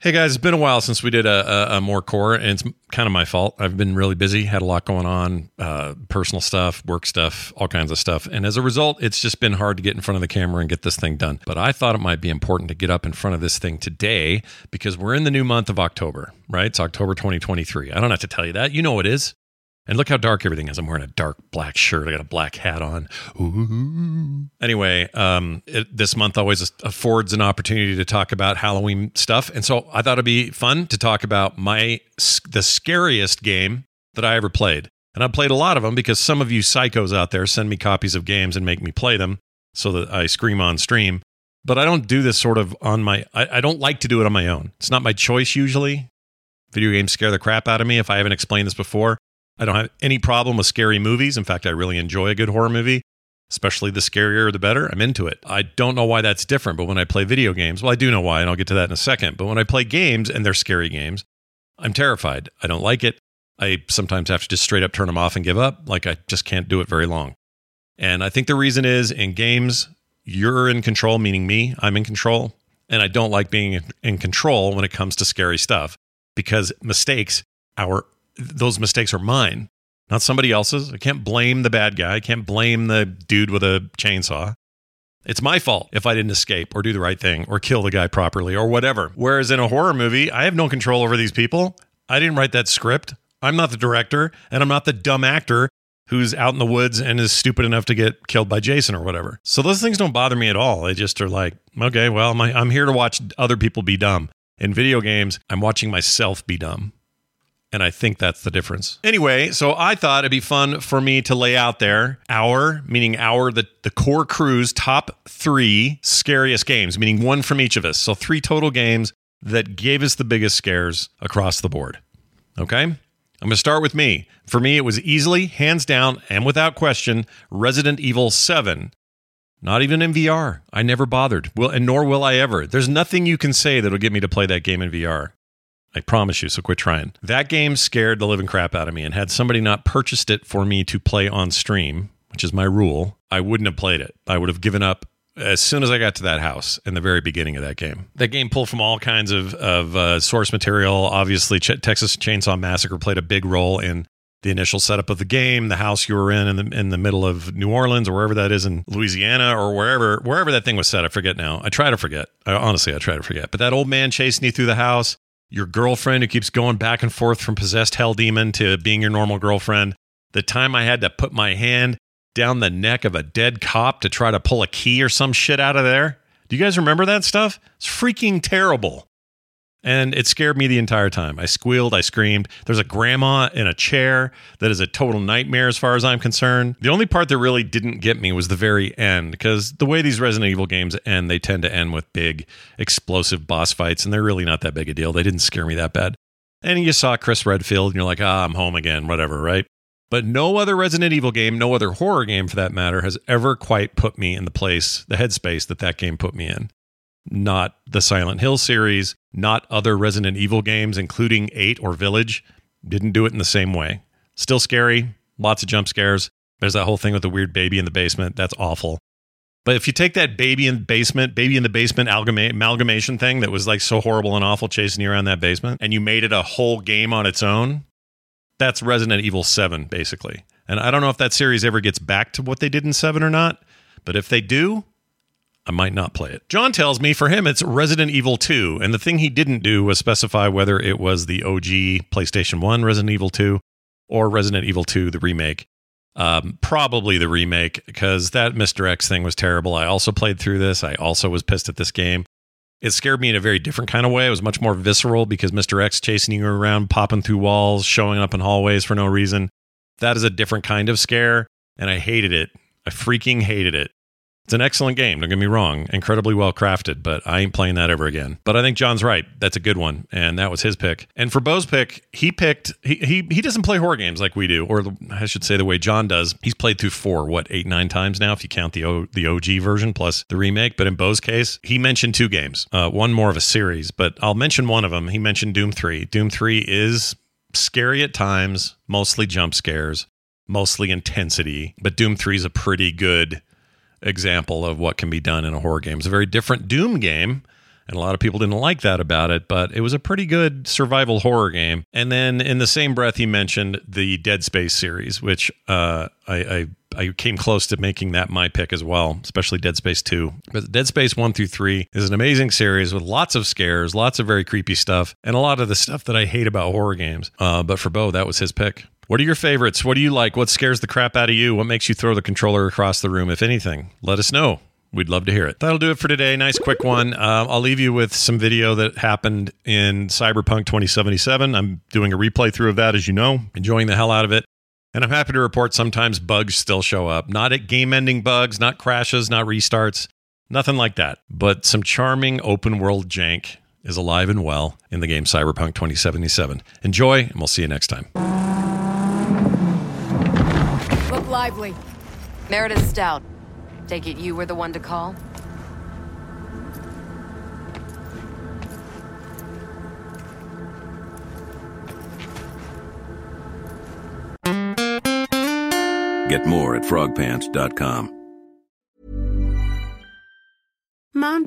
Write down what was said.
Hey guys, it's been a while since we did a, a, a more core, and it's kind of my fault. I've been really busy, had a lot going on, uh, personal stuff, work stuff, all kinds of stuff. And as a result, it's just been hard to get in front of the camera and get this thing done. But I thought it might be important to get up in front of this thing today because we're in the new month of October, right? It's October 2023. I don't have to tell you that. You know it is. And look how dark everything is. I'm wearing a dark black shirt. I got a black hat on. Ooh. Anyway, um, it, this month always affords an opportunity to talk about Halloween stuff, and so I thought it'd be fun to talk about my the scariest game that I ever played. And I played a lot of them because some of you psychos out there send me copies of games and make me play them so that I scream on stream. But I don't do this sort of on my. I, I don't like to do it on my own. It's not my choice usually. Video games scare the crap out of me. If I haven't explained this before, I don't have any problem with scary movies. In fact, I really enjoy a good horror movie, especially the scarier the better. I'm into it. I don't know why that's different, but when I play video games, well, I do know why, and I'll get to that in a second. But when I play games and they're scary games, I'm terrified. I don't like it. I sometimes have to just straight up turn them off and give up. Like I just can't do it very long. And I think the reason is in games, you're in control, meaning me, I'm in control. And I don't like being in control when it comes to scary stuff because mistakes, our those mistakes are mine, not somebody else's. I can't blame the bad guy. I can't blame the dude with a chainsaw. It's my fault if I didn't escape or do the right thing or kill the guy properly or whatever. Whereas in a horror movie, I have no control over these people. I didn't write that script. I'm not the director and I'm not the dumb actor who's out in the woods and is stupid enough to get killed by Jason or whatever. So those things don't bother me at all. They just are like, okay, well, I'm here to watch other people be dumb. In video games, I'm watching myself be dumb. And I think that's the difference. Anyway, so I thought it'd be fun for me to lay out there our, meaning our, the, the core crew's top three scariest games, meaning one from each of us. So three total games that gave us the biggest scares across the board. Okay? I'm going to start with me. For me, it was easily, hands down, and without question, Resident Evil 7. Not even in VR. I never bothered. Will and nor will I ever. There's nothing you can say that'll get me to play that game in VR. I promise you, so quit trying. That game scared the living crap out of me, and had somebody not purchased it for me to play on stream, which is my rule, I wouldn't have played it. I would have given up as soon as I got to that house in the very beginning of that game. That game pulled from all kinds of, of uh, source material. Obviously, Ch- Texas Chainsaw Massacre played a big role in the initial setup of the game, the house you were in in the, in the middle of New Orleans or wherever that is in Louisiana or wherever wherever that thing was set. I forget now. I try to forget. I, honestly, I try to forget. But that old man chasing you through the house, your girlfriend who keeps going back and forth from possessed hell demon to being your normal girlfriend. The time I had to put my hand down the neck of a dead cop to try to pull a key or some shit out of there. Do you guys remember that stuff? It's freaking terrible. And it scared me the entire time. I squealed, I screamed. There's a grandma in a chair that is a total nightmare as far as I'm concerned. The only part that really didn't get me was the very end, because the way these Resident Evil games end, they tend to end with big, explosive boss fights, and they're really not that big a deal. They didn't scare me that bad. And you saw Chris Redfield, and you're like, ah, I'm home again, whatever, right? But no other Resident Evil game, no other horror game for that matter, has ever quite put me in the place, the headspace that that game put me in not the Silent Hill series, not other Resident Evil games, including 8 or Village. Didn't do it in the same way. Still scary, lots of jump scares. There's that whole thing with the weird baby in the basement. That's awful. But if you take that baby in the basement, baby in the basement amalgama- amalgamation thing that was like so horrible and awful chasing you around that basement, and you made it a whole game on its own, that's Resident Evil 7, basically. And I don't know if that series ever gets back to what they did in 7 or not, but if they do, I might not play it. John tells me for him it's Resident Evil 2, and the thing he didn't do was specify whether it was the OG PlayStation 1 Resident Evil 2 or Resident Evil 2, the remake. Um, probably the remake because that Mr. X thing was terrible. I also played through this. I also was pissed at this game. It scared me in a very different kind of way. It was much more visceral because Mr. X chasing you around, popping through walls, showing up in hallways for no reason. That is a different kind of scare, and I hated it. I freaking hated it. It's an excellent game, don't get me wrong, incredibly well crafted, but I ain't playing that ever again. But I think John's right. That's a good one, and that was his pick. And for Bo's pick, he picked he he, he doesn't play horror games like we do, or I should say the way John does. He's played through four, what eight nine times now, if you count the o, the OG version plus the remake. But in Bo's case, he mentioned two games, uh, one more of a series, but I'll mention one of them. He mentioned Doom Three. Doom Three is scary at times, mostly jump scares, mostly intensity, but Doom 3 is a pretty good example of what can be done in a horror game. It's a very different Doom game. And a lot of people didn't like that about it, but it was a pretty good survival horror game. And then in the same breath, he mentioned the Dead Space series, which uh, I, I I came close to making that my pick as well, especially Dead Space 2. But Dead Space 1 through 3 is an amazing series with lots of scares, lots of very creepy stuff, and a lot of the stuff that I hate about horror games. Uh, but for Bo, that was his pick. What are your favorites? What do you like? What scares the crap out of you? What makes you throw the controller across the room, if anything? Let us know. We'd love to hear it. That'll do it for today. Nice quick one. Uh, I'll leave you with some video that happened in Cyberpunk 2077. I'm doing a replay through of that, as you know, enjoying the hell out of it. And I'm happy to report sometimes bugs still show up. Not at game ending bugs, not crashes, not restarts, nothing like that. But some charming open world jank is alive and well in the game Cyberpunk 2077. Enjoy, and we'll see you next time. Look lively. Meredith Stout. Take it you were the one to call? Get more at frogpants.com.